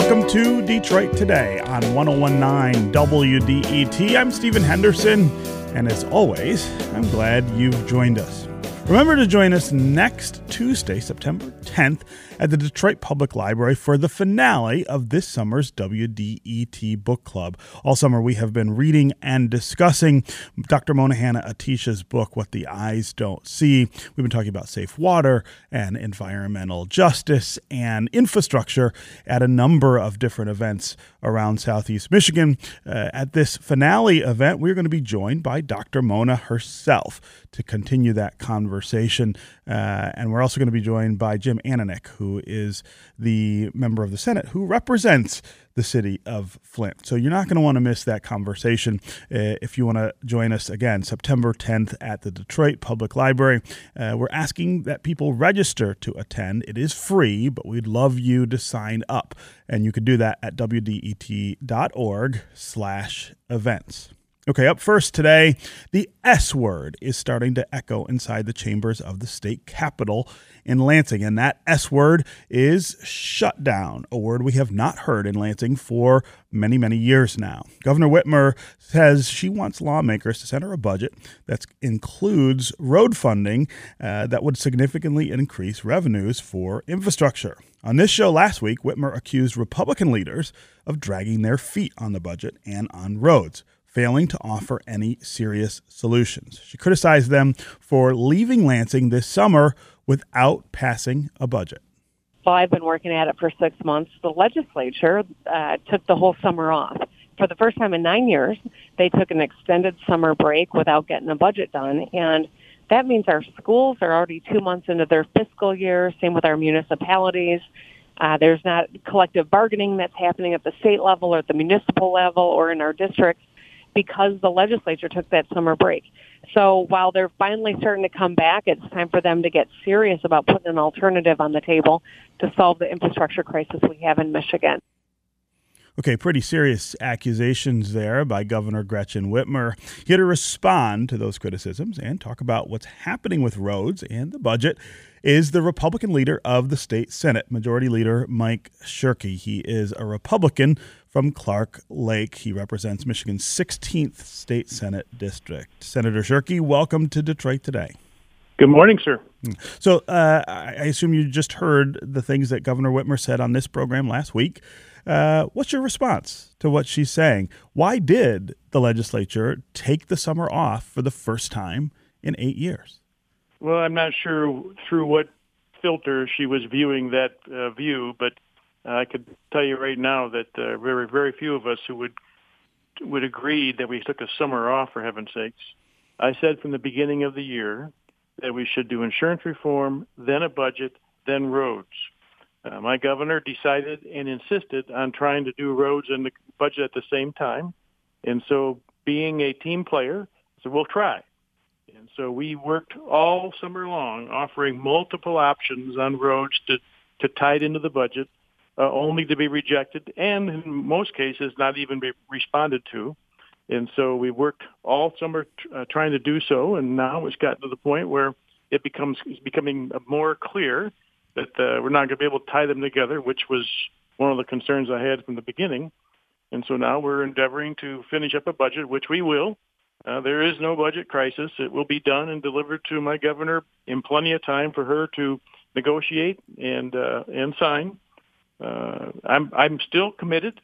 welcome to Detroit Today on 1019 WDET. I'm Stephen Henderson, and as always, I'm glad you've joined us. Remember to join us next Tuesday, September 10th, at the Detroit Public Library for the finale of this summer's WDET Book Club. All summer, we have been reading and discussing Dr. Mona Hanna-Attisha's book, What the Eyes Don't See. We've been talking about safe water and environmental justice and infrastructure at a number of different events around Southeast Michigan. Uh, at this finale event, we're going to be joined by Dr. Mona herself to continue that conversation. Uh, and we're also going to be joined by Jim Ananich, who is the member of the Senate who represents the city of Flint. So you're not going to want to miss that conversation uh, if you want to join us again September 10th at the Detroit Public Library. Uh, we're asking that people register to attend. It is free, but we'd love you to sign up, and you can do that at wdet.org/events. Okay, up first today, the S word is starting to echo inside the chambers of the state capitol in Lansing. And that S word is shutdown, a word we have not heard in Lansing for many, many years now. Governor Whitmer says she wants lawmakers to send her a budget that includes road funding uh, that would significantly increase revenues for infrastructure. On this show last week, Whitmer accused Republican leaders of dragging their feet on the budget and on roads failing to offer any serious solutions. She criticized them for leaving Lansing this summer without passing a budget. Well, I've been working at it for six months. The legislature uh, took the whole summer off. For the first time in nine years, they took an extended summer break without getting a budget done. And that means our schools are already two months into their fiscal year, same with our municipalities. Uh, there's not collective bargaining that's happening at the state level or at the municipal level or in our districts because the legislature took that summer break. So while they're finally starting to come back, it's time for them to get serious about putting an alternative on the table to solve the infrastructure crisis we have in Michigan. Okay, pretty serious accusations there by Governor Gretchen Whitmer. Here to respond to those criticisms and talk about what's happening with roads and the budget is the Republican leader of the state Senate, Majority Leader Mike Shirkey. He is a Republican from Clark Lake. He represents Michigan's 16th state Senate district. Senator Shirkey, welcome to Detroit today. Good morning, sir. So, uh, I assume you just heard the things that Governor Whitmer said on this program last week. Uh, what's your response to what she's saying? Why did the legislature take the summer off for the first time in eight years? Well, I'm not sure through what filter she was viewing that uh, view, but I could tell you right now that uh, very, very few of us who would would agree that we took a summer off, for heaven's sakes. I said from the beginning of the year that we should do insurance reform, then a budget, then roads. Uh, my governor decided and insisted on trying to do roads and the budget at the same time. And so being a team player, so we'll try. And so we worked all summer long offering multiple options on roads to, to tie it into the budget, uh, only to be rejected and in most cases not even be responded to. And so we worked all summer uh, trying to do so. And now it's gotten to the point where it becomes it's becoming more clear that uh, we're not going to be able to tie them together, which was one of the concerns I had from the beginning. And so now we're endeavoring to finish up a budget, which we will. Uh, there is no budget crisis. It will be done and delivered to my governor in plenty of time for her to negotiate and uh, and sign. Uh, I'm I'm still committed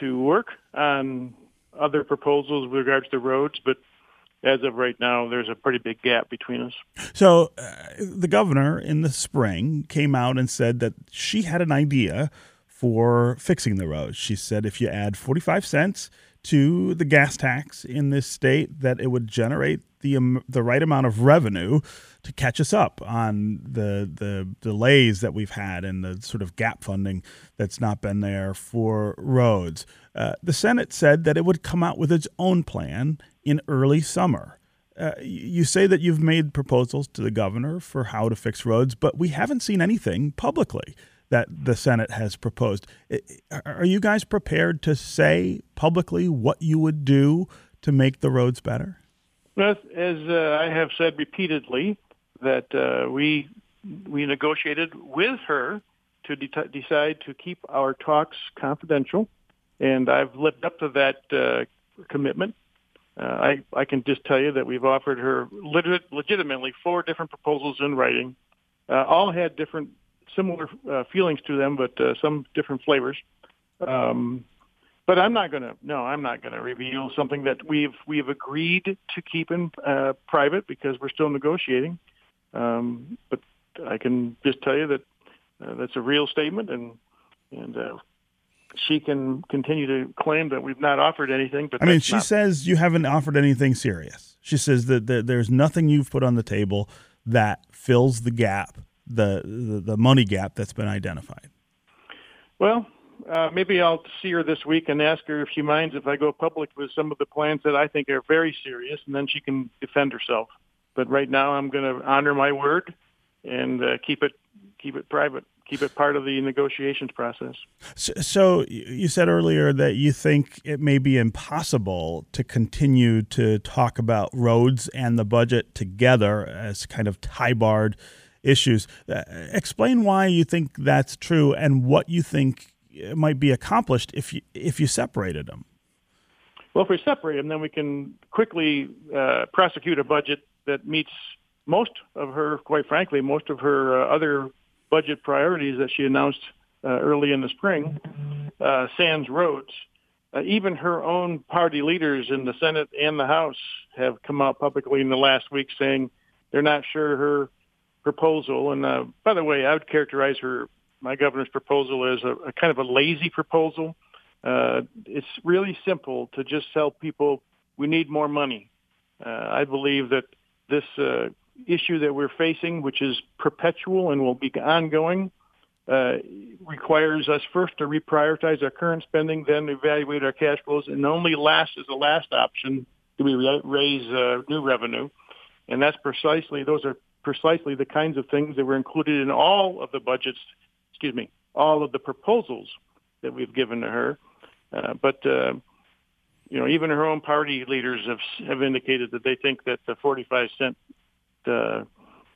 to work on other proposals with regards to roads, but as of right now, there's a pretty big gap between us. So, uh, the governor in the spring came out and said that she had an idea for fixing the roads. She said if you add 45 cents to the gas tax in this state, that it would generate the um, the right amount of revenue to catch us up on the the delays that we've had and the sort of gap funding that's not been there for roads. Uh, the Senate said that it would come out with its own plan in early summer. Uh, you say that you've made proposals to the governor for how to fix roads, but we haven't seen anything publicly that the Senate has proposed. Are you guys prepared to say publicly what you would do to make the roads better? As, as uh, I have said repeatedly, that uh, we we negotiated with her to de- decide to keep our talks confidential, and I've lived up to that uh, commitment. Uh, I, I can just tell you that we've offered her legit, legitimately four different proposals in writing. Uh, all had different, similar uh, feelings to them, but uh, some different flavors. Um, but I'm not going to. No, I'm not going to reveal something that we've we've agreed to keep in uh, private because we're still negotiating. Um, but I can just tell you that uh, that's a real statement, and and uh, she can continue to claim that we've not offered anything. But I mean, she not- says you haven't offered anything serious. She says that, that there's nothing you've put on the table that fills the gap, the, the the money gap that's been identified. Well, uh, maybe I'll see her this week and ask her if she minds if I go public with some of the plans that I think are very serious, and then she can defend herself. But right now, I'm going to honor my word and uh, keep it keep it private, keep it part of the negotiations process. So, so you said earlier that you think it may be impossible to continue to talk about roads and the budget together as kind of tie-barred issues. Uh, explain why you think that's true and what you think might be accomplished if you if you separated them. Well, if we separate them, then we can quickly uh, prosecute a budget that meets most of her, quite frankly, most of her uh, other budget priorities that she announced uh, early in the spring, uh, sans roads. Uh, even her own party leaders in the Senate and the House have come out publicly in the last week saying they're not sure her proposal. And uh, by the way, I would characterize her, my governor's proposal, as a, a kind of a lazy proposal. Uh, it's really simple to just tell people we need more money. Uh, I believe that this uh, issue that we're facing, which is perpetual and will be ongoing, uh, requires us first to reprioritize our current spending, then evaluate our cash flows, and only last as the last option do we raise uh, new revenue. And that's precisely those are precisely the kinds of things that were included in all of the budgets. Excuse me, all of the proposals that we've given to her. Uh, but uh, you know, even her own party leaders have have indicated that they think that the 45 cent uh,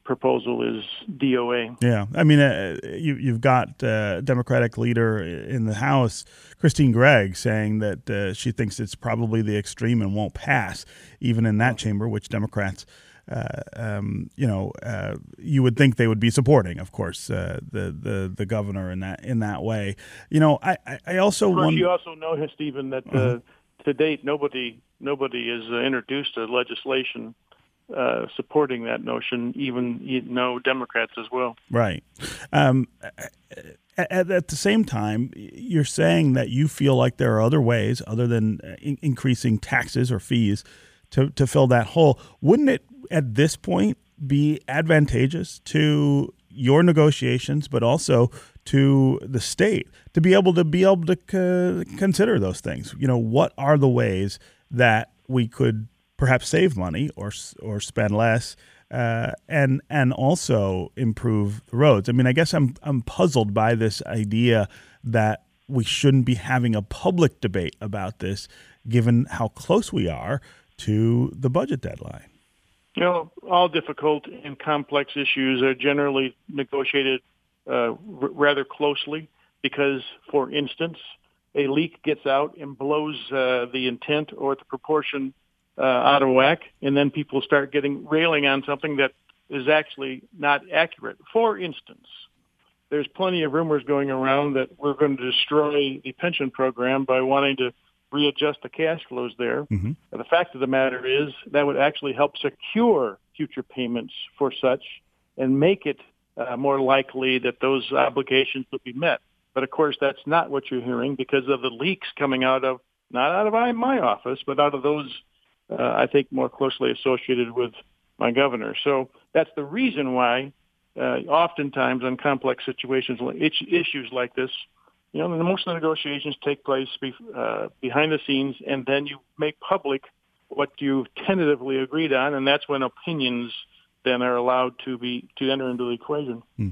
proposal is DOA. Yeah, I mean, uh, you, you've got uh, Democratic leader in the House, Christine Greig, saying that uh, she thinks it's probably the extreme and won't pass, even in that chamber, which Democrats. Uh, um, you know, uh, you would think they would be supporting, of course, uh, the the the governor in that in that way. You know, I I also of course, wonder. you also know, Stephen, that uh, to date nobody nobody has uh, introduced a legislation uh, supporting that notion, even you know Democrats as well. Right. Um, at, at, the same time, you're saying that you feel like there are other ways other than in- increasing taxes or fees to, to fill that hole. Wouldn't it, at this point, be advantageous to your negotiations, but also to the state to be able to be able to consider those things? You know, what are the ways that we could perhaps save money or or spend less, uh, and and also improve the roads. I mean, I guess I'm I'm puzzled by this idea that we shouldn't be having a public debate about this, given how close we are to the budget deadline. You know, all difficult and complex issues are generally negotiated uh, r- rather closely because, for instance, a leak gets out and blows uh, the intent or the proportion uh, out of whack, and then people start getting railing on something that is actually not accurate. For instance, there's plenty of rumors going around that we're going to destroy the pension program by wanting to readjust the cash flows there. Mm-hmm. The fact of the matter is that would actually help secure future payments for such and make it uh, more likely that those obligations would be met. But of course, that's not what you're hearing because of the leaks coming out of not out of my office, but out of those uh, I think more closely associated with my governor. So that's the reason why uh, oftentimes on complex situations, issues like this, you know, most of the negotiations take place be, uh, behind the scenes, and then you make public what you've tentatively agreed on, and that's when opinions then are allowed to be to enter into the equation. Hmm.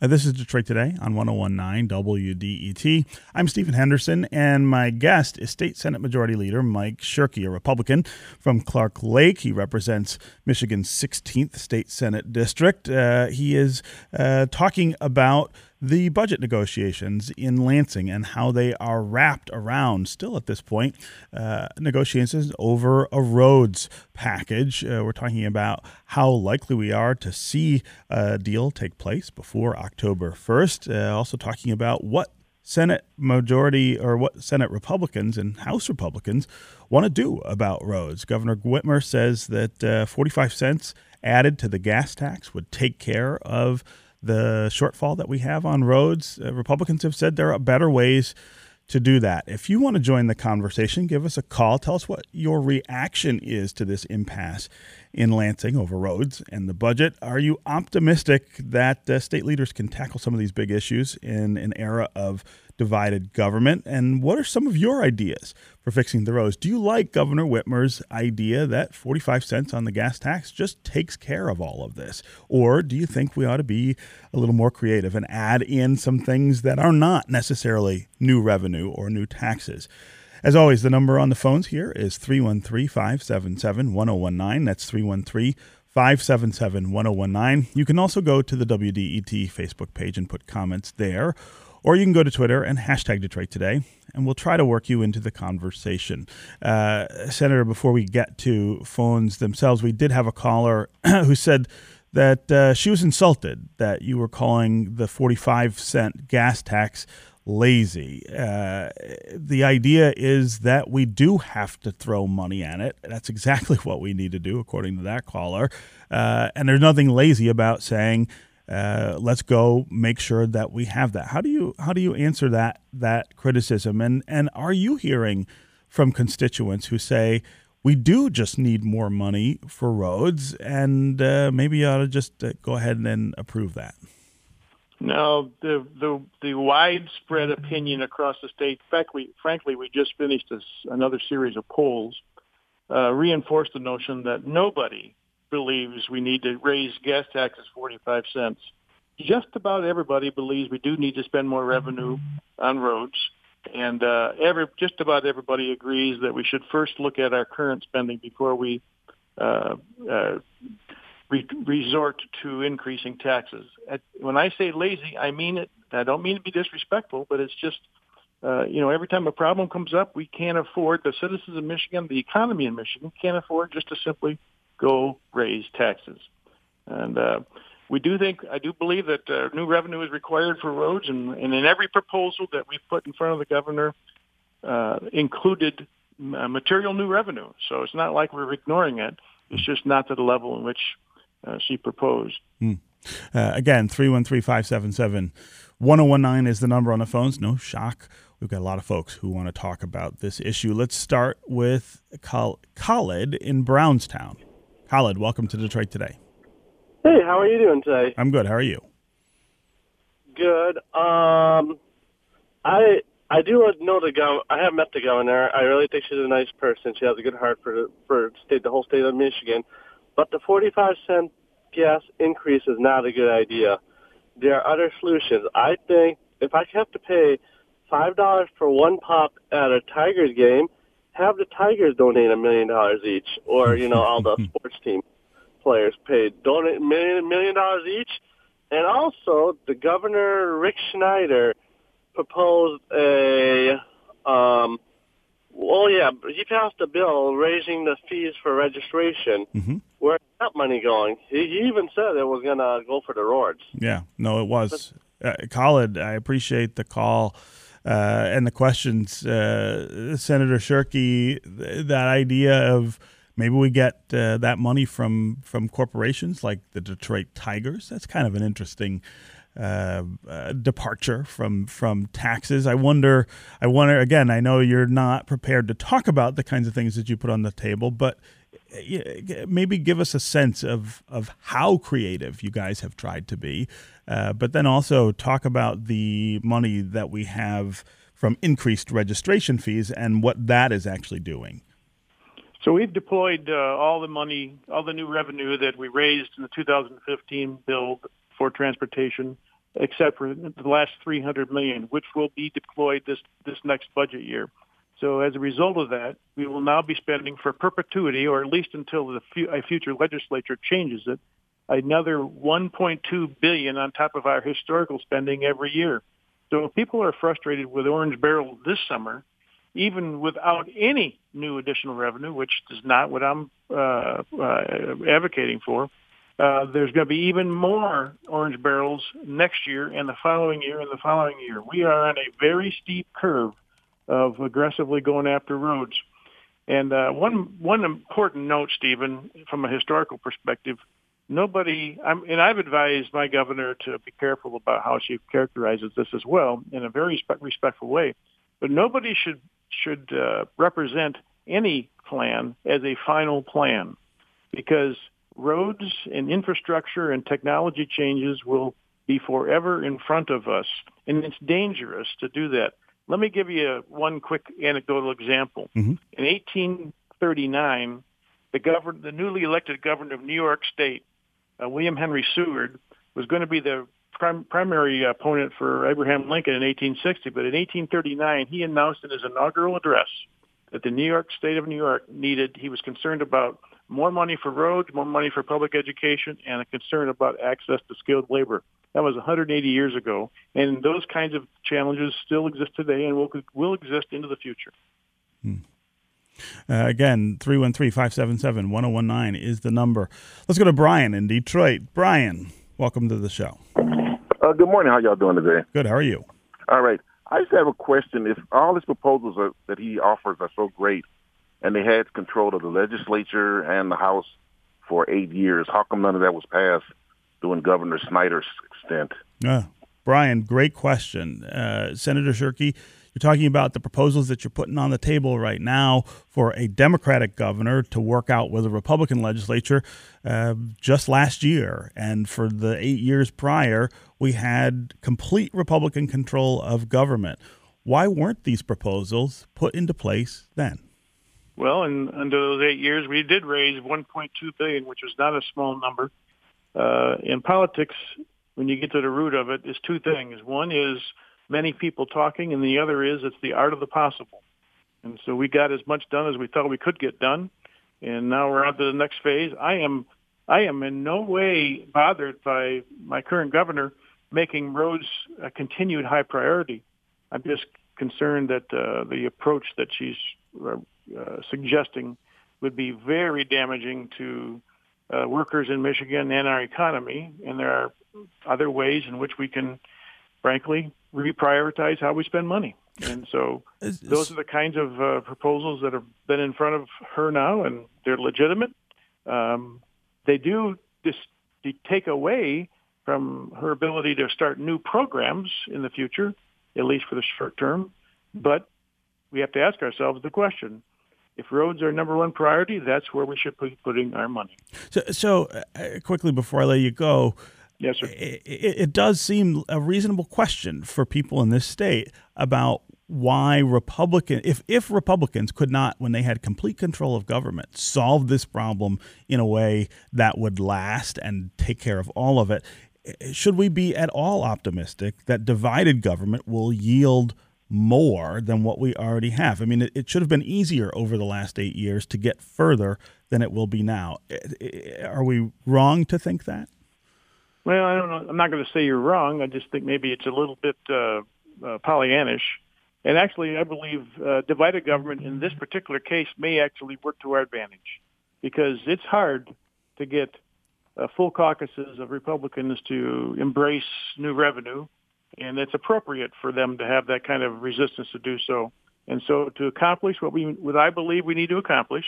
This is Detroit Today on 1019 WDET. I'm Stephen Henderson, and my guest is State Senate Majority Leader Mike Shirkey, a Republican from Clark Lake. He represents Michigan's 16th State Senate District. Uh, he is uh, talking about the budget negotiations in Lansing and how they are wrapped around, still at this point, uh, negotiations over a roads package. Uh, we're talking about how likely we are to see a deal take place before October 1st. Uh, also talking about what Senate majority or what Senate Republicans and House Republicans want to do about roads. Governor Whitmer says that uh, 45 cents added to the gas tax would take care of the shortfall that we have on roads. Uh, Republicans have said there are better ways to do that. If you want to join the conversation, give us a call. Tell us what your reaction is to this impasse in Lansing over roads and the budget. Are you optimistic that uh, state leaders can tackle some of these big issues in an era of divided government? And what are some of your ideas for fixing the roads? Do you like Governor Whitmer's idea that 45 cents on the gas tax just takes care of all of this? Or do you think we ought to be a little more creative and add in some things that are not necessarily new revenue or new taxes? As always, the number on the phones here is 313 577 1019. That's 313 577 1019. You can also go to the WDET Facebook page and put comments there. Or you can go to Twitter and hashtag Detroit Today, and we'll try to work you into the conversation. Uh, Senator, before we get to phones themselves, we did have a caller who said that uh, she was insulted that you were calling the 45 cent gas tax lazy. Uh, the idea is that we do have to throw money at it. That's exactly what we need to do, according to that caller. Uh, and there's nothing lazy about saying, uh, let's go make sure that we have that. How do you how do you answer that that criticism? And and are you hearing from constituents who say we do just need more money for roads, and uh, maybe you ought to just uh, go ahead and approve that? No, the the the widespread opinion across the state. Frankly, frankly, we just finished this, another series of polls uh, reinforce the notion that nobody believes we need to raise gas taxes 45 cents. Just about everybody believes we do need to spend more revenue on roads, and uh, every just about everybody agrees that we should first look at our current spending before we uh, uh, re- resort to increasing taxes. At, when I say lazy, I mean it. I don't mean to be disrespectful, but it's just, uh, you know, every time a problem comes up, we can't afford, the citizens of Michigan, the economy in Michigan can't afford just to simply go raise taxes. And uh, we do think, I do believe that uh, new revenue is required for roads, and, and in every proposal that we put in front of the governor uh, included uh, material new revenue. So it's not like we're ignoring it. It's just not to the level in which uh, she proposed. Mm. Uh, again, 313 577 1019 is the number on the phones. No shock. We've got a lot of folks who want to talk about this issue. Let's start with Khalid in Brownstown. Khalid, welcome to Detroit Today. Hey, how are you doing today? I'm good. How are you? Good. Um, I I do know the governor. I have met the governor. I really think she's a nice person. She has a good heart for for state, the whole state of Michigan. But the 45 cent gas increase is not a good idea. There are other solutions. I think if I have to pay five dollars for one pop at a Tigers game, have the Tigers donate a million dollars each, or you know all the sports team players paid donate a million million dollars each. And also, the governor Rick Snyder proposed a um, well, yeah, he passed a bill raising the fees for registration. Mm-hmm. Where's that money going? He, he even said it was going to go for the roads. Yeah, no, it was. Uh, Khalid, I appreciate the call. Uh, and the questions, uh, Senator Shirkey, th- that idea of maybe we get uh, that money from from corporations like the Detroit Tigers. That's kind of an interesting uh, uh, departure from from taxes. I wonder. I wonder again. I know you're not prepared to talk about the kinds of things that you put on the table, but uh, maybe give us a sense of of how creative you guys have tried to be. Uh, but then also talk about the money that we have from increased registration fees and what that is actually doing. So we've deployed uh, all the money, all the new revenue that we raised in the 2015 bill for transportation, except for the last 300 million, which will be deployed this this next budget year. So as a result of that, we will now be spending for perpetuity, or at least until the, a future legislature changes it, another 1.2 billion on top of our historical spending every year. So if people are frustrated with Orange Barrel this summer, even without any new additional revenue, which is not what I'm uh, uh, advocating for, uh, there's going to be even more orange barrels next year and the following year and the following year. We are on a very steep curve of aggressively going after roads. And uh, one one important note, Stephen, from a historical perspective, nobody. I'm, and I've advised my governor to be careful about how she characterizes this as well, in a very respectful way. But nobody should should uh, represent any plan as a final plan, because roads and infrastructure and technology changes will be forever in front of us, and it's dangerous to do that. Let me give you a, one quick anecdotal example. Mm-hmm. In 1839, the, governor, the newly elected governor of New York State, uh, William Henry Seward, was going to be the prim- primary opponent for Abraham Lincoln in 1860. But in 1839, he announced in his inaugural address that the New York State of New York needed, he was concerned about more money for roads, more money for public education, and a concern about access to skilled labor. That was 180 years ago, and those kinds of challenges still exist today and will will exist into the future. Hmm. Uh, again, 313-577-1019 is the number. Let's go to Brian in Detroit. Brian, welcome to the show. Uh, good morning. How y'all doing today? Good. How are you? All right. I just have a question. If all his proposals are, that he offers are so great, and they had control of the legislature and the House for eight years. How come none of that was passed during Governor Snyder's stint? Yeah. Brian, great question. Uh, Senator Shirkey, you're talking about the proposals that you're putting on the table right now for a Democratic governor to work out with a Republican legislature uh, just last year. And for the eight years prior, we had complete Republican control of government. Why weren't these proposals put into place then? Well, and under those eight years, we did raise 1.2 billion, which was not a small number. Uh, in politics, when you get to the root of it, is two things. One is many people talking, and the other is it's the art of the possible. And so we got as much done as we thought we could get done, and now we're on to the next phase. I am, I am in no way bothered by my current governor making roads a continued high priority. I'm just concerned that uh, the approach that she's uh, suggesting would be very damaging to uh, workers in Michigan and our economy. And there are other ways in which we can, frankly, reprioritize how we spend money. And so those are the kinds of uh, proposals that have been in front of her now, and they're legitimate. Um, they do dis- take away from her ability to start new programs in the future, at least for the short term. But we have to ask ourselves the question if roads are number one priority, that's where we should be putting our money. So, so uh, quickly before I let you go, yes, sir. It, it, does seem a reasonable question for people in this state about why Republican, if if Republicans could not, when they had complete control of government, solve this problem in a way that would last and take care of all of it. Should we be at all optimistic that divided government will yield? More than what we already have. I mean, it, it, should have been easier over the last eight years to get further than it will be now. Are we wrong to think that? Well, I don't know. I'm not going to say you're wrong. I just think maybe it's a little bit uh, uh, Pollyannish. And actually, I believe uh, divided government in this particular case may actually work to our advantage because it's hard to get uh, full caucuses of Republicans to embrace new revenue and it's appropriate for them to have that kind of resistance to do so. And so, to accomplish what we, what I believe we need to accomplish,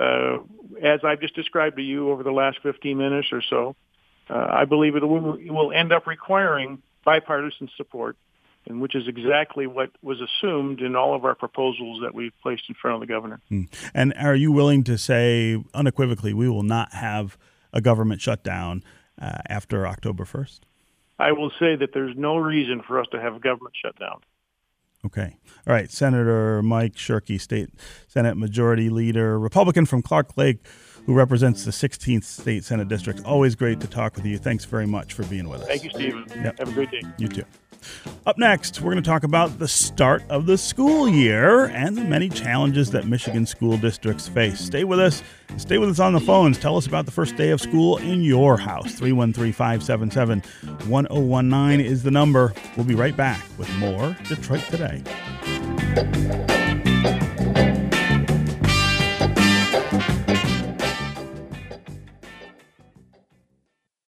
uh, as I've just described to you over the last 15 minutes or so, uh, I believe it will, end up requiring bipartisan support, and which is exactly what was assumed in all of our proposals that we've placed in front of the governor. Hmm. And are you willing to say unequivocally we will not have a government shutdown uh, after October 1st? I will say that there's no reason for us to have a government shutdown. Okay. All right. Senator Mike Shirkey, State Senate Majority Leader, Republican from Clark Lake. who represents the 16th State Senate District. Always great to talk with you. Thanks very much for being with us. Thank you, Steve. Yep. Have a great day. You too. Up next, we're going to talk about the start of the school year and the many challenges that Michigan school districts face. Stay with us. Stay with us on the phones. Tell us about the first day of school in your house. 313 577 1019 is the number. We'll be right back with more Detroit Today.